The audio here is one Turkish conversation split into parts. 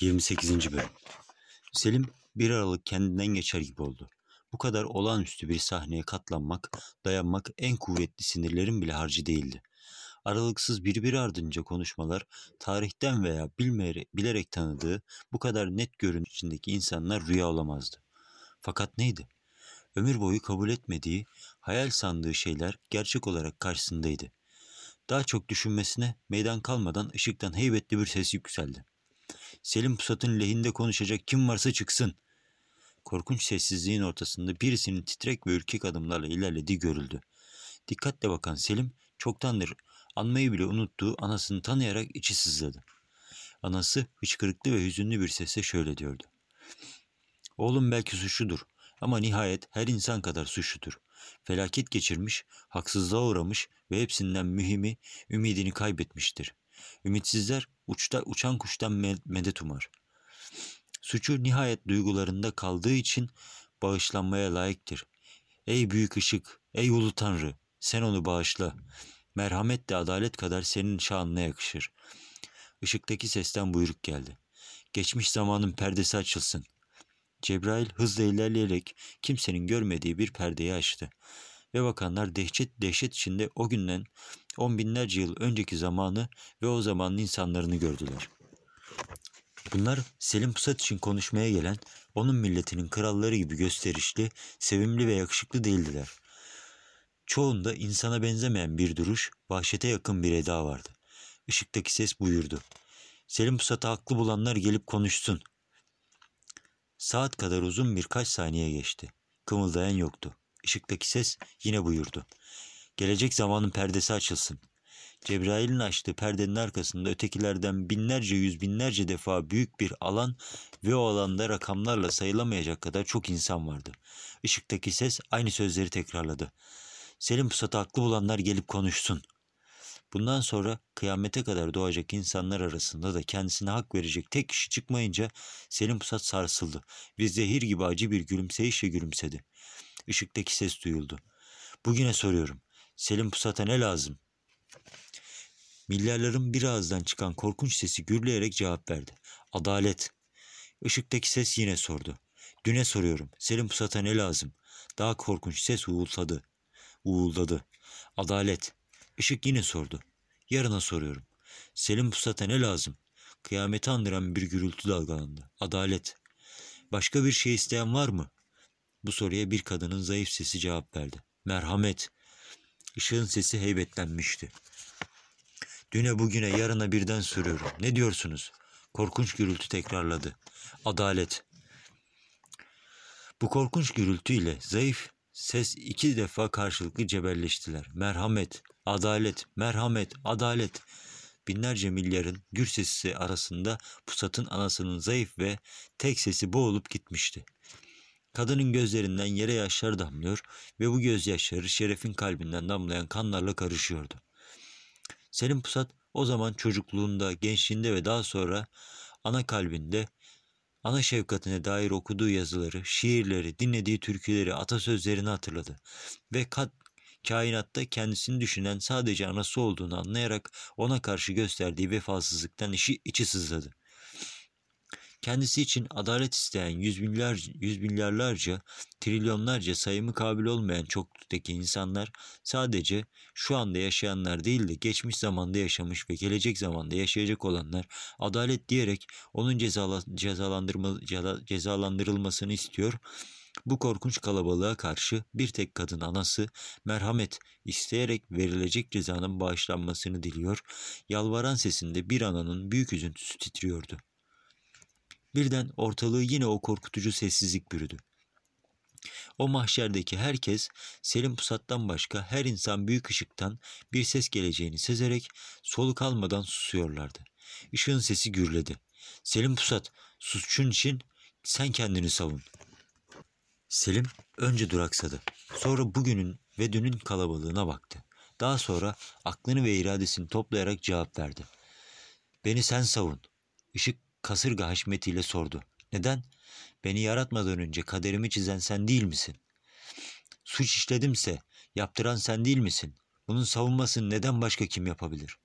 28. Bölüm Selim bir aralık kendinden geçer gibi oldu. Bu kadar olağanüstü bir sahneye katlanmak, dayanmak en kuvvetli sinirlerin bile harcı değildi. Aralıksız birbiri ardınca konuşmalar, tarihten veya bilmeyerek, bilerek tanıdığı bu kadar net görünüş içindeki insanlar rüya olamazdı. Fakat neydi? Ömür boyu kabul etmediği, hayal sandığı şeyler gerçek olarak karşısındaydı. Daha çok düşünmesine meydan kalmadan ışıktan heybetli bir ses yükseldi. Selim Pusat'ın lehinde konuşacak kim varsa çıksın. Korkunç sessizliğin ortasında birisinin titrek ve ürkek adımlarla ilerlediği görüldü. Dikkatle bakan Selim çoktandır anmayı bile unuttuğu anasını tanıyarak içi sızladı. Anası hıçkırıklı ve hüzünlü bir sesle şöyle diyordu. Oğlum belki suçludur ama nihayet her insan kadar suçludur. Felaket geçirmiş, haksızlığa uğramış ve hepsinden mühimi ümidini kaybetmiştir. Ümitsizler uçta uçan kuştan medet umar. Suçu nihayet duygularında kaldığı için bağışlanmaya layıktır. Ey büyük ışık, ey ulu tanrı, sen onu bağışla. Merhamet de adalet kadar senin şanına yakışır. Işıktaki sesten buyruk geldi. Geçmiş zamanın perdesi açılsın. Cebrail hızla ilerleyerek kimsenin görmediği bir perdeyi açtı. Ve bakanlar dehşet dehşet içinde o günden on binlerce yıl önceki zamanı ve o zamanın insanlarını gördüler. Bunlar Selim Pusat için konuşmaya gelen onun milletinin kralları gibi gösterişli, sevimli ve yakışıklı değildiler. Çoğunda insana benzemeyen bir duruş, vahşete yakın bir eda vardı. Işıktaki ses buyurdu. Selim Pusat'ı haklı bulanlar gelip konuşsun. Saat kadar uzun birkaç saniye geçti. Kımıldayan yoktu. Işıktaki ses yine buyurdu. Gelecek zamanın perdesi açılsın. Cebrail'in açtığı perdenin arkasında ötekilerden binlerce yüz binlerce defa büyük bir alan ve o alanda rakamlarla sayılamayacak kadar çok insan vardı. Işıktaki ses aynı sözleri tekrarladı. Selim Pusat'ı haklı bulanlar gelip konuşsun. Bundan sonra kıyamete kadar doğacak insanlar arasında da kendisine hak verecek tek kişi çıkmayınca Selim Pusat sarsıldı ve zehir gibi acı bir gülümseyişle gülümsedi. Işıktaki ses duyuldu. Bugüne soruyorum. Selim Pusat'a ne lazım? Milyarların bir ağızdan çıkan korkunç sesi gürleyerek cevap verdi. Adalet. Işıktaki ses yine sordu. Düne soruyorum. Selim Pusat'a ne lazım? Daha korkunç ses uğuldadı. Uğuldadı. Adalet. Işık yine sordu. Yarına soruyorum. Selim Pusat'a ne lazım? Kıyameti andıran bir gürültü dalgalandı. Adalet. Başka bir şey isteyen var mı? Bu soruya bir kadının zayıf sesi cevap verdi. Merhamet. Işığın sesi heybetlenmişti. Düne bugüne yarına birden soruyorum. Ne diyorsunuz? Korkunç gürültü tekrarladı. Adalet. Bu korkunç gürültüyle zayıf ses iki defa karşılıklı cebelleştiler. Merhamet, adalet, merhamet, adalet. Binlerce milyarın gür sesi arasında pusatın anasının zayıf ve tek sesi boğulup gitmişti. Kadının gözlerinden yere yaşlar damlıyor ve bu gözyaşları şerefin kalbinden damlayan kanlarla karışıyordu. Selim Pusat o zaman çocukluğunda, gençliğinde ve daha sonra ana kalbinde ana şefkatine dair okuduğu yazıları, şiirleri, dinlediği türküleri, atasözlerini hatırladı ve kat, kainatta kendisini düşünen sadece anası olduğunu anlayarak ona karşı gösterdiği vefasızlıktan işi, içi sızladı. Kendisi için adalet isteyen yüz, milyar, yüz milyarlarca, trilyonlarca sayımı kabil olmayan çoklukdaki insanlar sadece şu anda yaşayanlar değil de geçmiş zamanda yaşamış ve gelecek zamanda yaşayacak olanlar adalet diyerek onun cezala, cezalandırma, cezalandırılmasını istiyor. Bu korkunç kalabalığa karşı bir tek kadın anası merhamet isteyerek verilecek cezanın bağışlanmasını diliyor. Yalvaran sesinde bir ananın büyük üzüntüsü titriyordu. Birden ortalığı yine o korkutucu sessizlik bürüdü. O mahşerdeki herkes Selim Pusat'tan başka her insan büyük ışıktan bir ses geleceğini sezerek soluk almadan susuyorlardı. Işığın sesi gürledi. Selim Pusat, suçun için sen kendini savun. Selim önce duraksadı. Sonra bugünün ve dünün kalabalığına baktı. Daha sonra aklını ve iradesini toplayarak cevap verdi. Beni sen savun. Işık kasırga haşmetiyle sordu. Neden? Beni yaratmadan önce kaderimi çizen sen değil misin? Suç işledimse yaptıran sen değil misin? Bunun savunmasını neden başka kim yapabilir?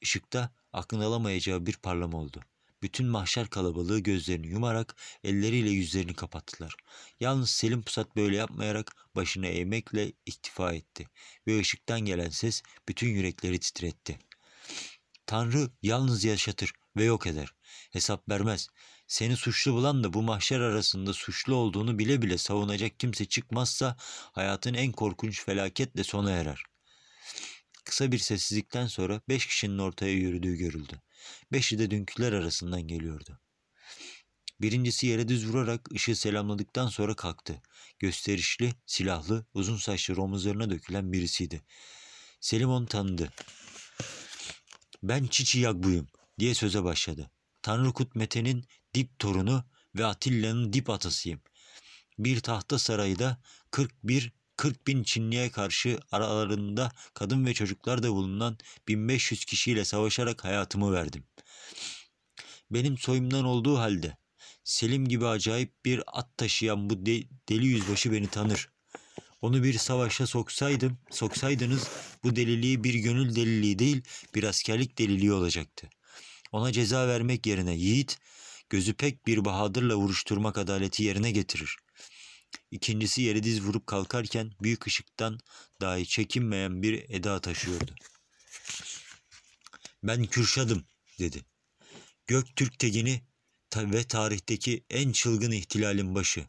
Işıkta aklın alamayacağı bir parlama oldu. Bütün mahşer kalabalığı gözlerini yumarak elleriyle yüzlerini kapattılar. Yalnız Selim Pusat böyle yapmayarak başını eğmekle iktifa etti ve ışıktan gelen ses bütün yürekleri titretti. Tanrı yalnız yaşatır ve yok eder. Hesap vermez. Seni suçlu bulan da bu mahşer arasında suçlu olduğunu bile bile savunacak kimse çıkmazsa hayatın en korkunç felaketle sona erer. Kısa bir sessizlikten sonra beş kişinin ortaya yürüdüğü görüldü. Beşi de dünküler arasından geliyordu. Birincisi yere düz vurarak ışığı selamladıktan sonra kalktı. Gösterişli, silahlı, uzun saçlı omuzlarına dökülen birisiydi. Selim onu tanıdı. Ben Çiçi Yagbuyum diye söze başladı. Tanrı Kut Mete'nin dip torunu ve Atilla'nın dip atasıyım. Bir tahta sarayda 41 40 bin Çinliye karşı aralarında kadın ve çocuklar da bulunan 1500 kişiyle savaşarak hayatımı verdim. Benim soyumdan olduğu halde Selim gibi acayip bir at taşıyan bu de- deli yüzbaşı beni tanır. Onu bir savaşa soksaydım, soksaydınız bu deliliği bir gönül deliliği değil, bir askerlik deliliği olacaktı. Ona ceza vermek yerine yiğit, gözü pek bir bahadırla vuruşturmak adaleti yerine getirir. İkincisi yere diz vurup kalkarken büyük ışıktan dahi çekinmeyen bir eda taşıyordu. Ben Kürşad'ım dedi. Göktürk tegini ve tarihteki en çılgın ihtilalin başı.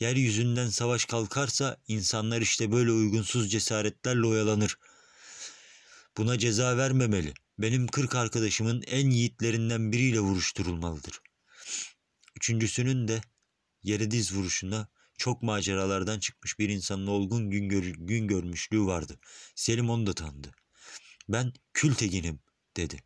Yeryüzünden savaş kalkarsa insanlar işte böyle uygunsuz cesaretlerle oyalanır. Buna ceza vermemeli. Benim kırk arkadaşımın en yiğitlerinden biriyle vuruşturulmalıdır. Üçüncüsünün de yere diz vuruşuna çok maceralardan çıkmış bir insanın olgun gün, gör- gün görmüşlüğü vardı. Selim onu da tanıdı. Ben Kültegin'im dedi.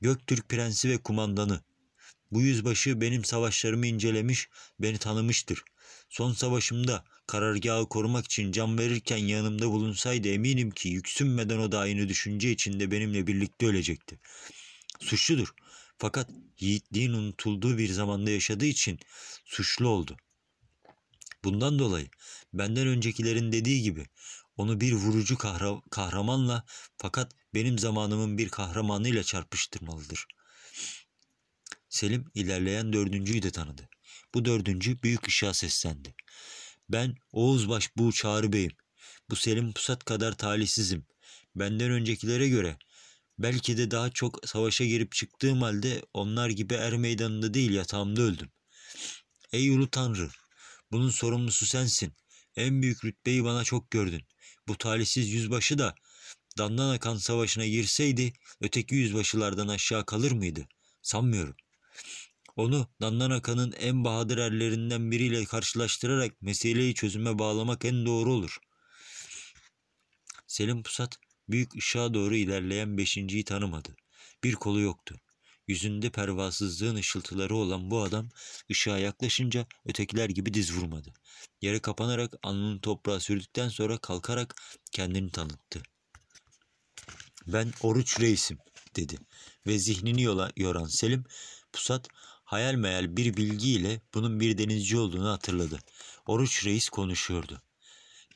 Göktürk prensi ve kumandanı. Bu yüzbaşı benim savaşlarımı incelemiş, beni tanımıştır. Son savaşımda karargahı korumak için can verirken yanımda bulunsaydı eminim ki yüksünmeden o da aynı düşünce içinde benimle birlikte ölecekti. Suçludur. Fakat yiğitliğin unutulduğu bir zamanda yaşadığı için suçlu oldu. Bundan dolayı benden öncekilerin dediği gibi onu bir vurucu kahra- kahramanla fakat benim zamanımın bir kahramanıyla çarpıştırmalıdır. Selim ilerleyen dördüncüyü de tanıdı. Bu dördüncü büyük ışığa seslendi. Ben Oğuzbaş bu Çağrı Bey'im. Bu Selim Pusat kadar talihsizim. Benden öncekilere göre belki de daha çok savaşa girip çıktığım halde onlar gibi er meydanında değil yatağımda öldüm. Ey ulu tanrı, bunun sorumlusu sensin. En büyük rütbeyi bana çok gördün. Bu talihsiz yüzbaşı da Dandan Akan Savaşı'na girseydi öteki yüzbaşılardan aşağı kalır mıydı? Sanmıyorum. Onu Dandan Akan'ın en bahadır erlerinden biriyle karşılaştırarak meseleyi çözüme bağlamak en doğru olur. Selim Pusat büyük ışığa doğru ilerleyen beşinciyi tanımadı. Bir kolu yoktu. Yüzünde pervasızlığın ışıltıları olan bu adam ışığa yaklaşınca ötekiler gibi diz vurmadı. Yere kapanarak alnını toprağa sürdükten sonra kalkarak kendini tanıttı. Ben Oruç Reis'im dedi ve zihnini yola, yoran Selim Pusat hayal meyal bir bilgiyle bunun bir denizci olduğunu hatırladı. Oruç Reis konuşuyordu.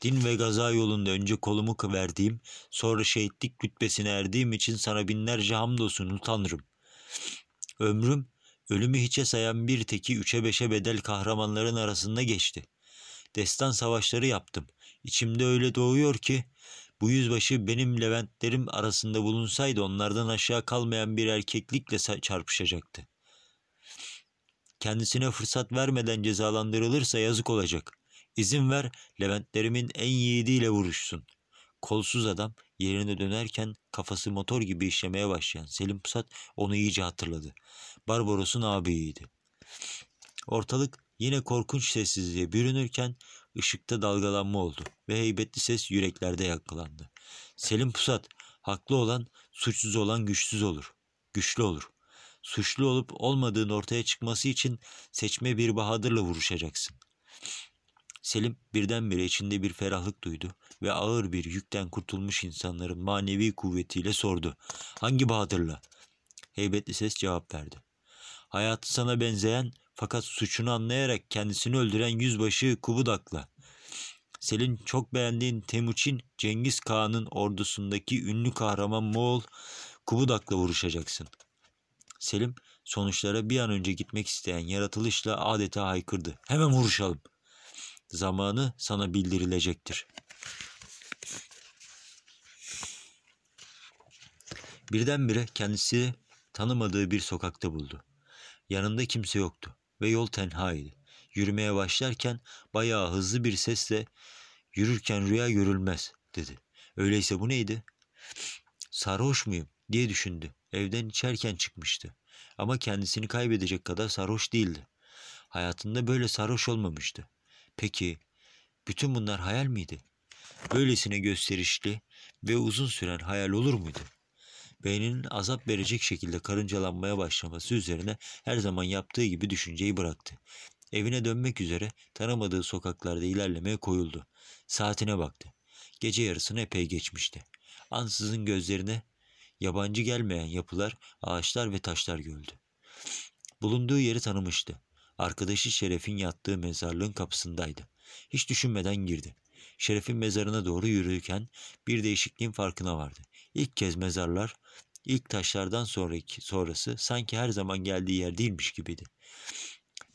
Din ve gaza yolunda önce kolumu verdiğim, sonra şehitlik rütbesine erdiğim için sana binlerce hamdolsun Tanrım. Ömrüm, ölümü hiçe sayan bir teki üçe beşe bedel kahramanların arasında geçti. Destan savaşları yaptım. İçimde öyle doğuyor ki, bu yüzbaşı benim Leventlerim arasında bulunsaydı onlardan aşağı kalmayan bir erkeklikle çarpışacaktı. Kendisine fırsat vermeden cezalandırılırsa yazık olacak. İzin ver Leventlerimin en yiğidiyle vuruşsun. Kolsuz adam yerine dönerken kafası motor gibi işlemeye başlayan Selim Pusat onu iyice hatırladı. Barbaros'un ağabeyiydi. Ortalık yine korkunç sessizliğe bürünürken ışıkta dalgalanma oldu ve heybetli ses yüreklerde yankılandı. Selim Pusat, haklı olan, suçsuz olan güçsüz olur. Güçlü olur. Suçlu olup olmadığın ortaya çıkması için seçme bir bahadırla vuruşacaksın. Selim birdenbire içinde bir ferahlık duydu ve ağır bir yükten kurtulmuş insanların manevi kuvvetiyle sordu. Hangi Bahadır'la? Heybetli ses cevap verdi. Hayatı sana benzeyen fakat suçunu anlayarak kendisini öldüren yüzbaşı Kubudak'la. Selin çok beğendiğin Temuçin Cengiz Kağan'ın ordusundaki ünlü kahraman Moğol Kubudak'la vuruşacaksın. Selim Sonuçlara bir an önce gitmek isteyen yaratılışla adeta haykırdı. Hemen vuruşalım. Zamanı sana bildirilecektir. Birdenbire kendisi tanımadığı bir sokakta buldu. Yanında kimse yoktu ve yol tenhaydı. Yürümeye başlarken bayağı hızlı bir sesle yürürken rüya görülmez dedi. Öyleyse bu neydi? Sarhoş muyum diye düşündü. Evden içerken çıkmıştı. Ama kendisini kaybedecek kadar sarhoş değildi. Hayatında böyle sarhoş olmamıştı. Peki bütün bunlar hayal miydi? Böylesine gösterişli ve uzun süren hayal olur muydu? Beyninin azap verecek şekilde karıncalanmaya başlaması üzerine her zaman yaptığı gibi düşünceyi bıraktı. Evine dönmek üzere tanımadığı sokaklarda ilerlemeye koyuldu. Saatine baktı. Gece yarısını epey geçmişti. Ansızın gözlerine yabancı gelmeyen yapılar, ağaçlar ve taşlar gördü. Bulunduğu yeri tanımıştı. Arkadaşı Şeref'in yattığı mezarlığın kapısındaydı. Hiç düşünmeden girdi. Şeref'in mezarına doğru yürürken bir değişikliğin farkına vardı. İlk kez mezarlar, ilk taşlardan sonraki sonrası sanki her zaman geldiği yer değilmiş gibiydi.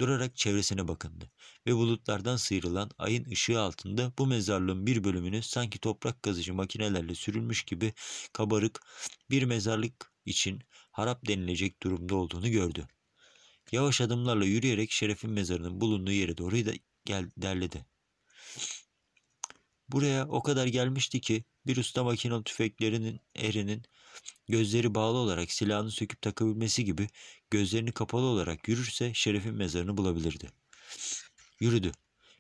Durarak çevresine bakındı ve bulutlardan sıyrılan ayın ışığı altında bu mezarlığın bir bölümünü sanki toprak kazıcı makinelerle sürülmüş gibi kabarık bir mezarlık için harap denilecek durumda olduğunu gördü. Yavaş adımlarla yürüyerek Şeref'in mezarının bulunduğu yere doğru gel derledi. Buraya o kadar gelmişti ki bir usta makinalı tüfeklerinin erinin gözleri bağlı olarak silahını söküp takabilmesi gibi gözlerini kapalı olarak yürürse Şeref'in mezarını bulabilirdi. Yürüdü.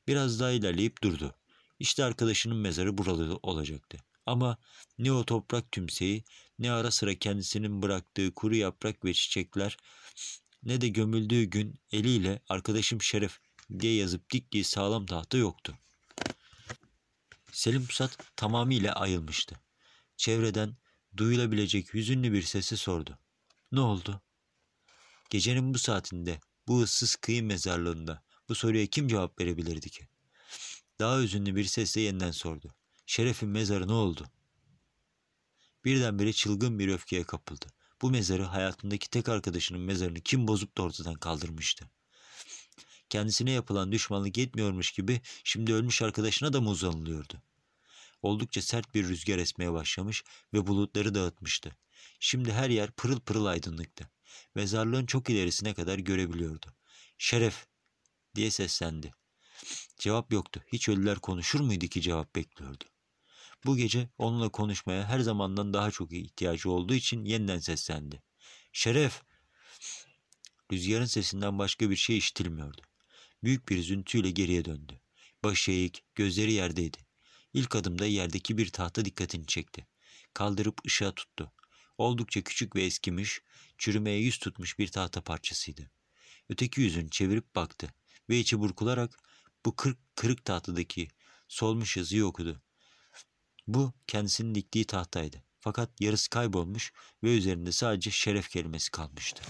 Biraz daha ilerleyip durdu. İşte arkadaşının mezarı buralı olacaktı. Ama ne o toprak tümseyi ne ara sıra kendisinin bıraktığı kuru yaprak ve çiçekler ne de gömüldüğü gün eliyle arkadaşım Şeref diye yazıp diktiği sağlam tahta yoktu. Selim Pusat tamamıyla ayılmıştı. Çevreden duyulabilecek hüzünlü bir sesi sordu. Ne oldu? Gecenin bu saatinde, bu ıssız kıyı mezarlığında bu soruya kim cevap verebilirdi ki? Daha hüzünlü bir sesle yeniden sordu. Şeref'in mezarı ne oldu? Birdenbire çılgın bir öfkeye kapıldı. Bu mezarı hayatındaki tek arkadaşının mezarını kim bozup da ortadan kaldırmıştı? Kendisine yapılan düşmanlık yetmiyormuş gibi şimdi ölmüş arkadaşına da mı uzanılıyordu? Oldukça sert bir rüzgar esmeye başlamış ve bulutları dağıtmıştı. Şimdi her yer pırıl pırıl aydınlıktı. Mezarlığın çok ilerisine kadar görebiliyordu. Şeref diye seslendi. Cevap yoktu. Hiç ölüler konuşur muydu ki cevap bekliyordu. Bu gece onunla konuşmaya her zamandan daha çok ihtiyacı olduğu için yeniden seslendi. Şeref! Rüzgarın sesinden başka bir şey işitilmiyordu. Büyük bir üzüntüyle geriye döndü. Başı eğik, gözleri yerdeydi. İlk adımda yerdeki bir tahta dikkatini çekti. Kaldırıp ışığa tuttu. Oldukça küçük ve eskimiş, çürümeye yüz tutmuş bir tahta parçasıydı. Öteki yüzünü çevirip baktı ve içi burkularak bu kırık, kırık tahtadaki solmuş yazıyı okudu. Bu kendisinin diktiği tahtaydı. Fakat yarısı kaybolmuş ve üzerinde sadece şeref kelimesi kalmıştı.